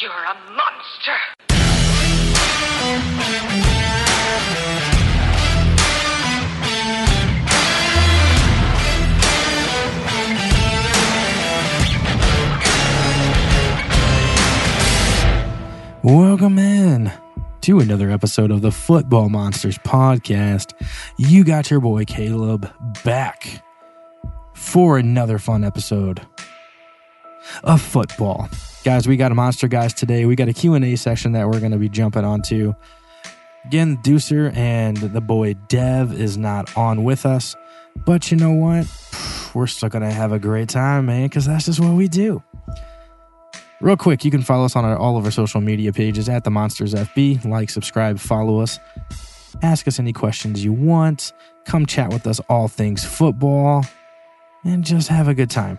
You're a monster. Welcome in to another episode of the Football Monsters podcast. You got your boy Caleb back for another fun episode of football. Guys, we got a monster guys today. We got a Q&A section that we're going to be jumping onto. Again, Deucer and the boy Dev is not on with us, but you know what? We're still going to have a great time, man, because that's just what we do. Real quick, you can follow us on our, all of our social media pages at the Monsters FB. Like, subscribe, follow us. Ask us any questions you want. Come chat with us all things football and just have a good time.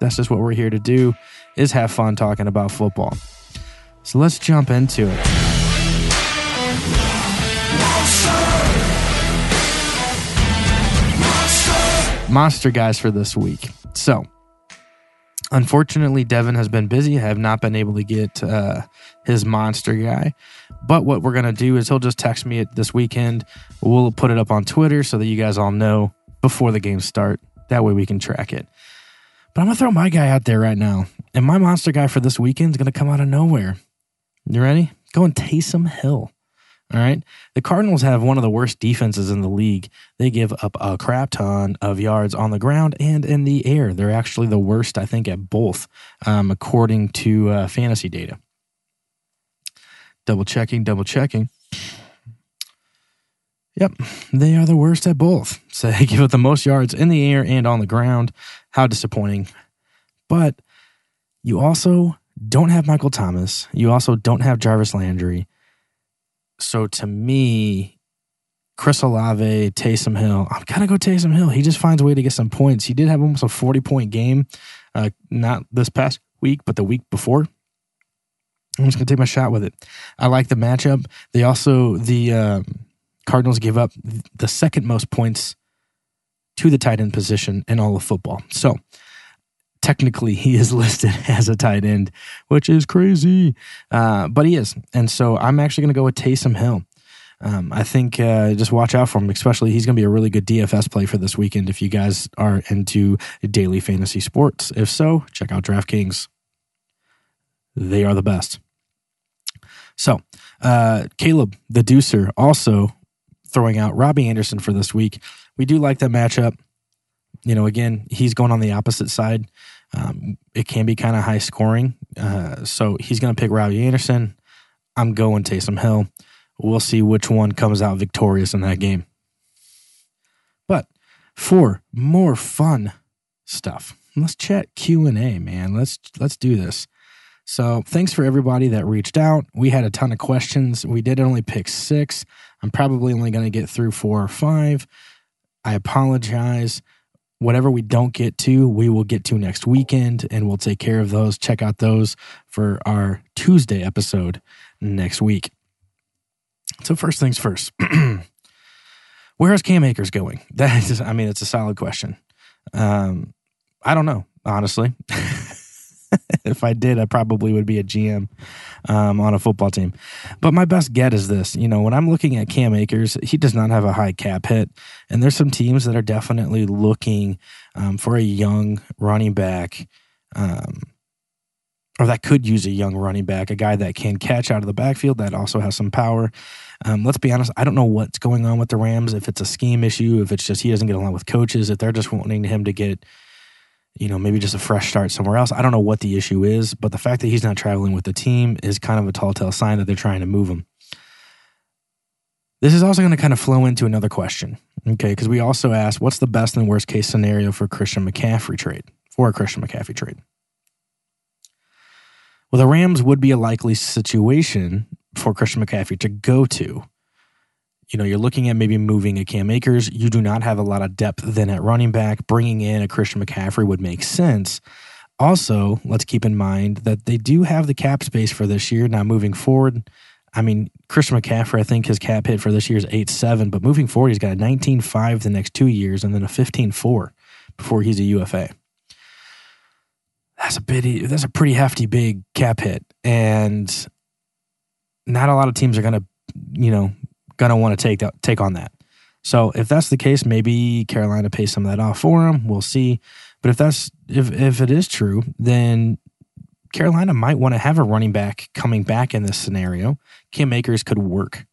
That's just what we're here to do is have fun talking about football. So let's jump into it. Monster guys for this week. So, Unfortunately, Devin has been busy. I have not been able to get uh, his monster guy. But what we're going to do is he'll just text me this weekend. We'll put it up on Twitter so that you guys all know before the games start. That way we can track it. But I'm going to throw my guy out there right now. And my monster guy for this weekend is going to come out of nowhere. You ready? Going Taysom Hill. All right. The Cardinals have one of the worst defenses in the league. They give up a crap ton of yards on the ground and in the air. They're actually the worst, I think, at both, um, according to uh, fantasy data. Double checking, double checking. Yep, they are the worst at both. So they give up the most yards in the air and on the ground. How disappointing. But you also don't have Michael Thomas. You also don't have Jarvis Landry. So to me, Chris Olave, Taysom Hill, I'm gonna go Taysom Hill. He just finds a way to get some points. He did have almost a 40 point game, uh, not this past week, but the week before. I'm just gonna take my shot with it. I like the matchup. They also the um, Cardinals give up the second most points to the tight end position in all of football. So technically he is listed as a tight end, which is crazy. Uh, but he is. And so I'm actually going to go with Taysom Hill. Um, I think uh, just watch out for him, especially he's going to be a really good DFS play for this weekend if you guys are into daily fantasy sports. If so, check out DraftKings. They are the best. So, uh, Caleb, the deucer, also throwing out Robbie Anderson for this week. We do like that matchup you know, again, he's going on the opposite side. Um, it can be kind of high scoring. Uh, so he's going to pick Robbie Anderson. I'm going Taysom Hill. We'll see which one comes out victorious in that game. But for more fun stuff, let's chat Q and A, man. Let's let's do this. So thanks for everybody that reached out. We had a ton of questions. We did only pick six. I'm probably only going to get through four or five. I apologize whatever we don't get to, we will get to next weekend and we'll take care of those. Check out those for our Tuesday episode next week. So, first things first, where is Cam Akers going? That is, I mean, it's a solid question. Um, I don't know, honestly. if I did, I probably would be a GM um, on a football team. But my best get is this: you know, when I'm looking at Cam Akers, he does not have a high cap hit, and there's some teams that are definitely looking um, for a young running back. Um, or that could use a young running back, a guy that can catch out of the backfield that also has some power. Um, let's be honest, I don't know what's going on with the Rams. If it's a scheme issue, if it's just he doesn't get along with coaches, if they're just wanting him to get you know, maybe just a fresh start somewhere else. I don't know what the issue is, but the fact that he's not traveling with the team is kind of a tall tale sign that they're trying to move him. This is also going to kind of flow into another question, okay? Because we also asked, what's the best and worst case scenario for Christian McCaffrey trade, for a Christian McCaffrey trade? Well, the Rams would be a likely situation for Christian McCaffrey to go to you know, you're looking at maybe moving a Cam Akers. You do not have a lot of depth then at running back. Bringing in a Christian McCaffrey would make sense. Also, let's keep in mind that they do have the cap space for this year. Now, moving forward, I mean, Christian McCaffrey, I think his cap hit for this year is 8 7, but moving forward, he's got a 19 5 the next two years and then a 15 4 before he's a UFA. That's a bit, that's a pretty hefty big cap hit. and not a lot of teams are going to, you know, to want to take that, take on that. So if that's the case, maybe Carolina pays some of that off for him. We'll see. But if that's if if it is true, then Carolina might want to have a running back coming back in this scenario. Cam Akers could work.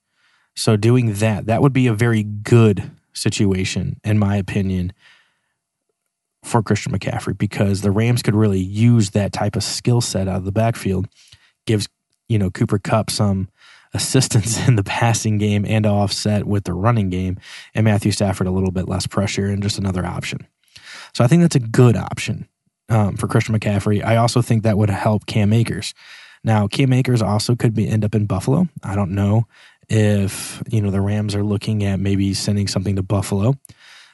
So doing that, that would be a very good situation, in my opinion, for Christian McCaffrey because the Rams could really use that type of skill set out of the backfield. Gives you know Cooper Kupp some assistance in the passing game and offset with the running game, and Matthew Stafford a little bit less pressure and just another option. So I think that's a good option um, for Christian McCaffrey. I also think that would help Cam Akers. Now, Cam Akers also could be end up in Buffalo. I don't know if you know the Rams are looking at maybe sending something to Buffalo.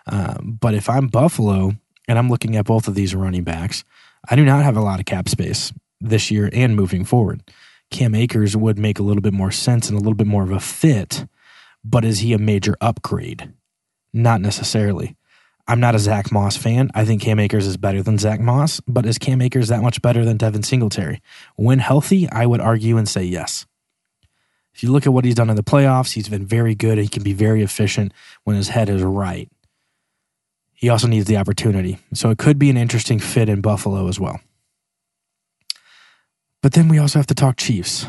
Um, but if I'm Buffalo and I'm looking at both of these running backs, I do not have a lot of cap space this year and moving forward. Cam Akers would make a little bit more sense and a little bit more of a fit, but is he a major upgrade? Not necessarily. I'm not a Zach Moss fan. I think Cam Akers is better than Zach Moss, but is Cam Akers that much better than Devin Singletary? When healthy, I would argue and say yes. If you look at what he's done in the playoffs, he's been very good. He can be very efficient when his head is right. He also needs the opportunity. So it could be an interesting fit in Buffalo as well. But then we also have to talk Chiefs.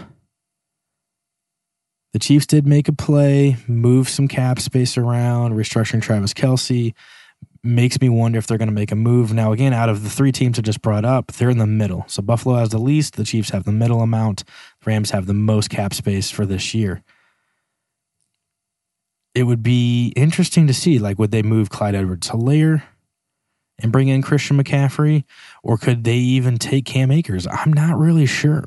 The Chiefs did make a play, move some cap space around, restructuring Travis Kelce. Makes me wonder if they're going to make a move. Now, again, out of the three teams I just brought up, they're in the middle. So Buffalo has the least, the Chiefs have the middle amount, the Rams have the most cap space for this year. It would be interesting to see, like, would they move Clyde Edwards Helaire? And bring in Christian McCaffrey? Or could they even take Cam Akers? I'm not really sure.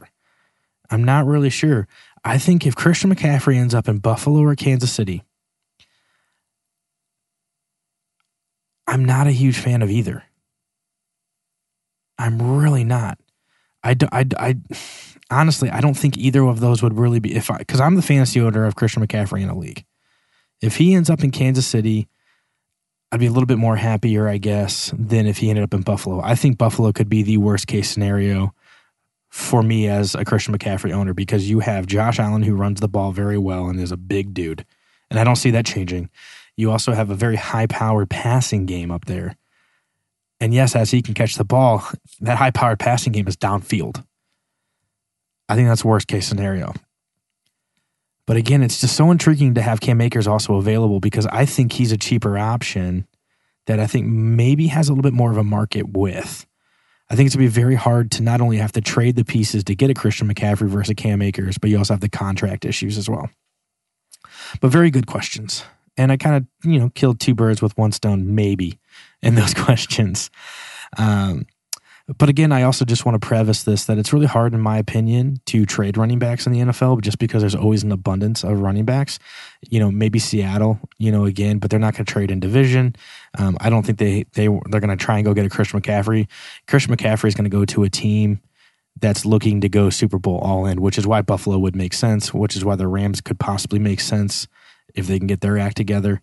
I'm not really sure. I think if Christian McCaffrey ends up in Buffalo or Kansas City, I'm not a huge fan of either. I'm really not. I, do, I, I honestly, I don't think either of those would really be if I because I'm the fantasy owner of Christian McCaffrey in a league. If he ends up in Kansas City I'd be a little bit more happier, I guess, than if he ended up in Buffalo. I think Buffalo could be the worst case scenario for me as a Christian McCaffrey owner because you have Josh Allen who runs the ball very well and is a big dude. And I don't see that changing. You also have a very high powered passing game up there. And yes, as he can catch the ball, that high powered passing game is downfield. I think that's worst case scenario. But again, it's just so intriguing to have Cam Akers also available because I think he's a cheaper option that I think maybe has a little bit more of a market with. I think it's going to be very hard to not only have to trade the pieces to get a Christian McCaffrey versus Cam Akers, but you also have the contract issues as well. But very good questions. And I kind of, you know, killed two birds with one stone, maybe, in those questions. Um, but again, I also just want to preface this that it's really hard, in my opinion, to trade running backs in the NFL just because there's always an abundance of running backs. You know, maybe Seattle, you know, again, but they're not going to trade in division. Um, I don't think they they they're going to try and go get a Christian McCaffrey. Christian McCaffrey is going to go to a team that's looking to go Super Bowl all in, which is why Buffalo would make sense, which is why the Rams could possibly make sense if they can get their act together.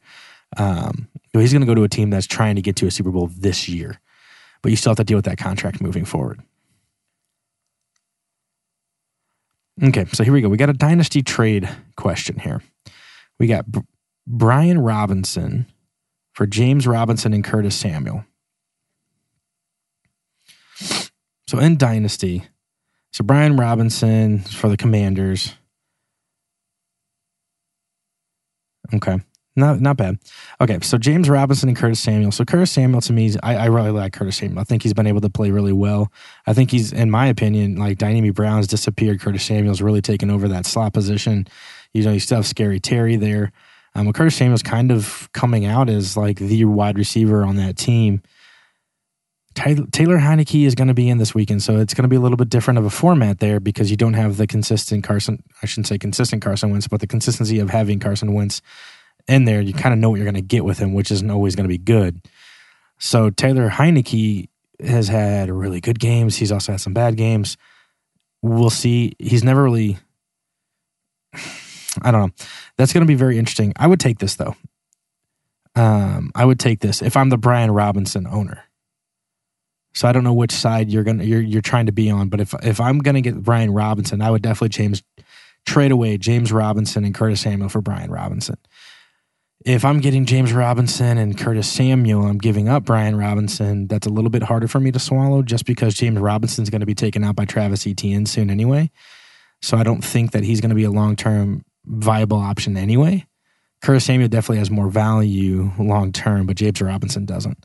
Um, he's going to go to a team that's trying to get to a Super Bowl this year but you still have to deal with that contract moving forward. Okay, so here we go. We got a dynasty trade question here. We got B- Brian Robinson for James Robinson and Curtis Samuel. So in dynasty, so Brian Robinson for the Commanders. Okay. Not not bad. Okay, so James Robinson and Curtis Samuel. So Curtis Samuel to me, I, I really like Curtis Samuel. I think he's been able to play really well. I think he's, in my opinion, like Dyami Brown's disappeared. Curtis Samuel's really taken over that slot position. You know, you still have Scary Terry there. Um, Curtis Samuel's kind of coming out as like the wide receiver on that team. Taylor Heinicke is going to be in this weekend, so it's going to be a little bit different of a format there because you don't have the consistent Carson. I shouldn't say consistent Carson Wentz, but the consistency of having Carson Wentz in there, you kind of know what you're going to get with him, which isn't always going to be good. So Taylor Heinicke has had really good games. He's also had some bad games. We'll see. He's never really. I don't know. That's going to be very interesting. I would take this though. Um, I would take this if I'm the Brian Robinson owner. So I don't know which side you're gonna you're you're trying to be on. But if if I'm gonna get Brian Robinson, I would definitely trade away James Robinson and Curtis Samuel for Brian Robinson. If I'm getting James Robinson and Curtis Samuel, I'm giving up Brian Robinson. That's a little bit harder for me to swallow just because James Robinson's going to be taken out by Travis Etienne soon anyway. So I don't think that he's going to be a long term viable option anyway. Curtis Samuel definitely has more value long term, but James Robinson doesn't.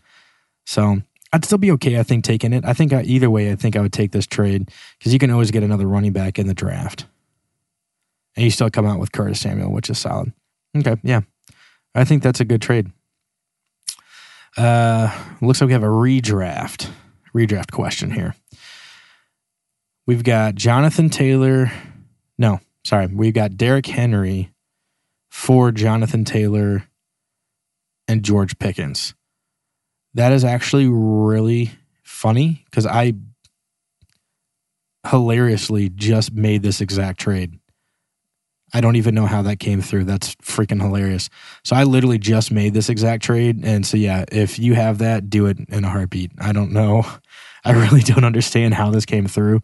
So I'd still be okay, I think, taking it. I think I, either way, I think I would take this trade because you can always get another running back in the draft. And you still come out with Curtis Samuel, which is solid. Okay, yeah. I think that's a good trade. Uh, looks like we have a redraft. Redraft question here. We've got Jonathan Taylor. No, sorry. We've got Derrick Henry for Jonathan Taylor and George Pickens. That is actually really funny because I hilariously just made this exact trade. I don't even know how that came through. That's freaking hilarious. So I literally just made this exact trade. And so, yeah, if you have that, do it in a heartbeat. I don't know. I really don't understand how this came through.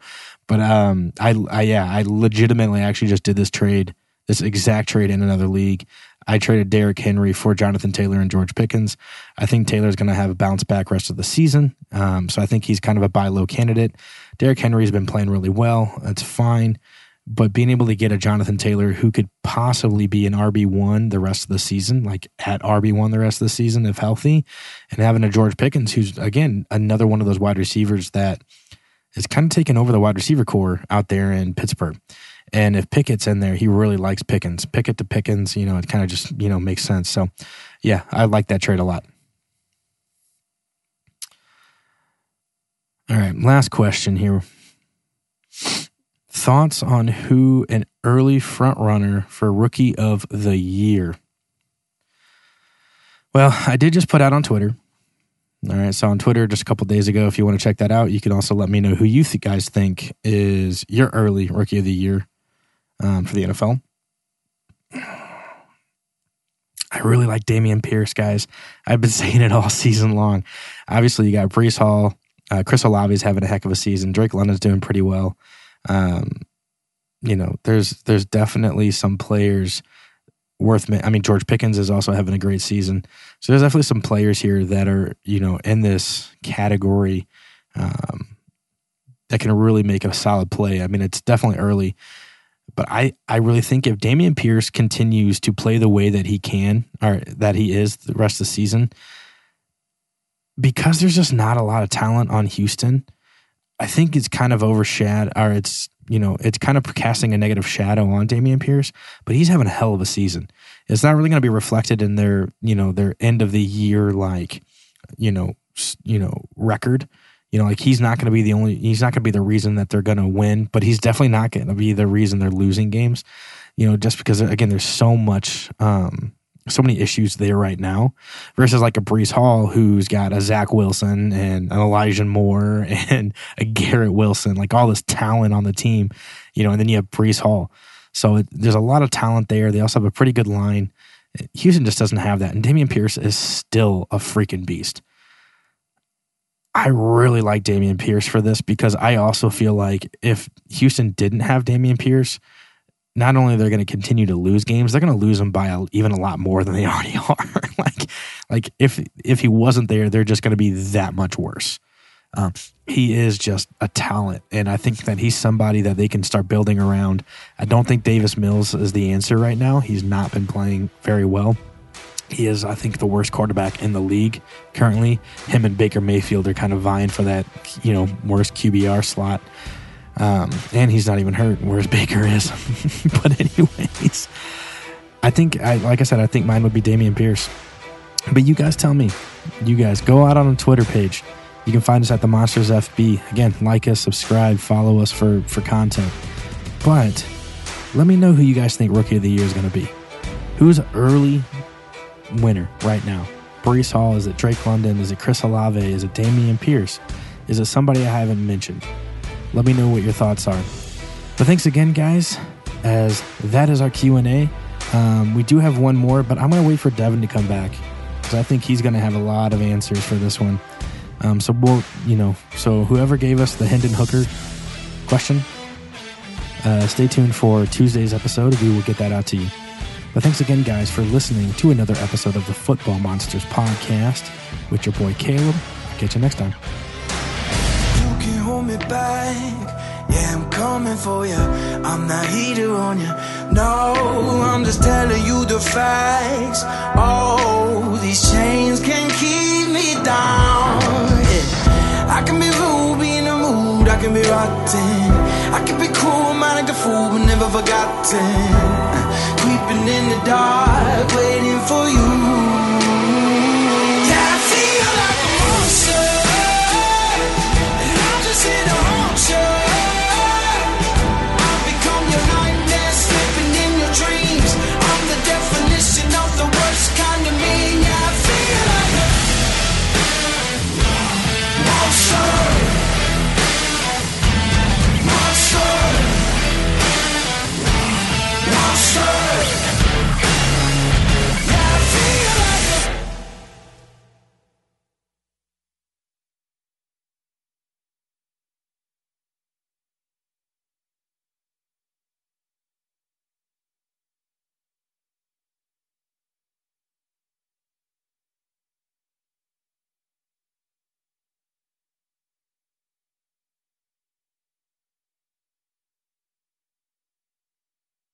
But um, I, I, yeah, I legitimately actually just did this trade, this exact trade in another league. I traded Derrick Henry for Jonathan Taylor and George Pickens. I think Taylor's going to have a bounce back rest of the season. Um, so I think he's kind of a buy low candidate. Derrick Henry's been playing really well. That's fine. But being able to get a Jonathan Taylor who could possibly be an RB1 the rest of the season, like at RB1 the rest of the season if healthy, and having a George Pickens who's, again, another one of those wide receivers that is kind of taking over the wide receiver corps out there in Pittsburgh. And if Pickett's in there, he really likes Pickens. Pickett to Pickens, you know, it kind of just, you know, makes sense. So, yeah, I like that trade a lot. All right, last question here. Thoughts on who an early front runner for rookie of the year? Well, I did just put out on Twitter. All right, so on Twitter just a couple days ago, if you want to check that out, you can also let me know who you th- guys think is your early rookie of the year um, for the NFL. I really like Dameon Pierce, guys. I've been saying it all season long. Obviously, you got Breece Hall. Uh, Chris is having a heck of a season. Drake London's doing pretty well. Um, you know, there's there's definitely some players worth. I mean, George Pickens is also having a great season. So there's definitely some players here that are you know in this category um, that can really make a solid play. I mean, it's definitely early, but I I really think if Dameon Pierce continues to play the way that he can or that he is the rest of the season, because there's just not a lot of talent on Houston I think it's kind of overshadowed, or it's you know it's kind of casting a negative shadow on Dameon Pierce, but he's having a hell of a season. It's not really going to be reflected in their you know their end of the year like you know you know record. You know, like he's not going to be the only. He's not going to be the reason that they're going to win, but he's definitely not going to be the reason they're losing games. You know, just because again, there's so much um, so many issues there right now versus like a Breece Hall who's got a Zach Wilson and an Elijah Moore and a Garrett Wilson, like all this talent on the team, you know, and then you have Breece Hall. So it, there's a lot of talent there. They also have a pretty good line. Houston just doesn't have that. And Dameon Pierce is still a freaking beast. I really like Dameon Pierce for this because I also feel like if Houston didn't have Dameon Pierce, not only they're going to continue to lose games, they're going to lose them by a, even a lot more than they already are. like, like if if he wasn't there, they're just going to be that much worse. Um, he is just a talent, and I think that he's somebody that they can start building around. I don't think Davis Mills is the answer right now. He's not been playing very well. He is, I think, the worst quarterback in the league currently. Him and Baker Mayfield are kind of vying for that, you know, worst QBR slot. Um, and he's not even hurt, whereas Baker is. but anyways, I think I like I said, I think mine would be Dameon Pierce. But you guys tell me. You guys go out on the Twitter page. You can find us at the Monsters FB. Again, like us, subscribe, follow us for for content. But let me know who you guys think Rookie of the Year is going to be. Who's early winner right now? Breece Hall? Is it Drake London? Is it Chris Olave? Is it Dameon Pierce? Is it somebody I haven't mentioned? Let me know what your thoughts are. But thanks again, guys, as that is our Q&A. Um, we do have one more, but I'm going to wait for Devin to come back because I think he's going to have a lot of answers for this one. Um, so we'll, you know, so whoever gave us the Hendon Hooker question, uh, stay tuned for Tuesday's episode. We will get that out to you. But thanks again, guys, for listening to another episode of the Football Monsters podcast with your boy Caleb. Catch you next time. Back. Yeah, I'm coming for you. I'm not heater on you. No, I'm just telling you the facts. Oh, these chains can keep me down. Yeah. I can be rude, be in the mood. I can be rotten. I can be cruel, man, like a fool, but never forgotten. Creeping in the dark, waiting for you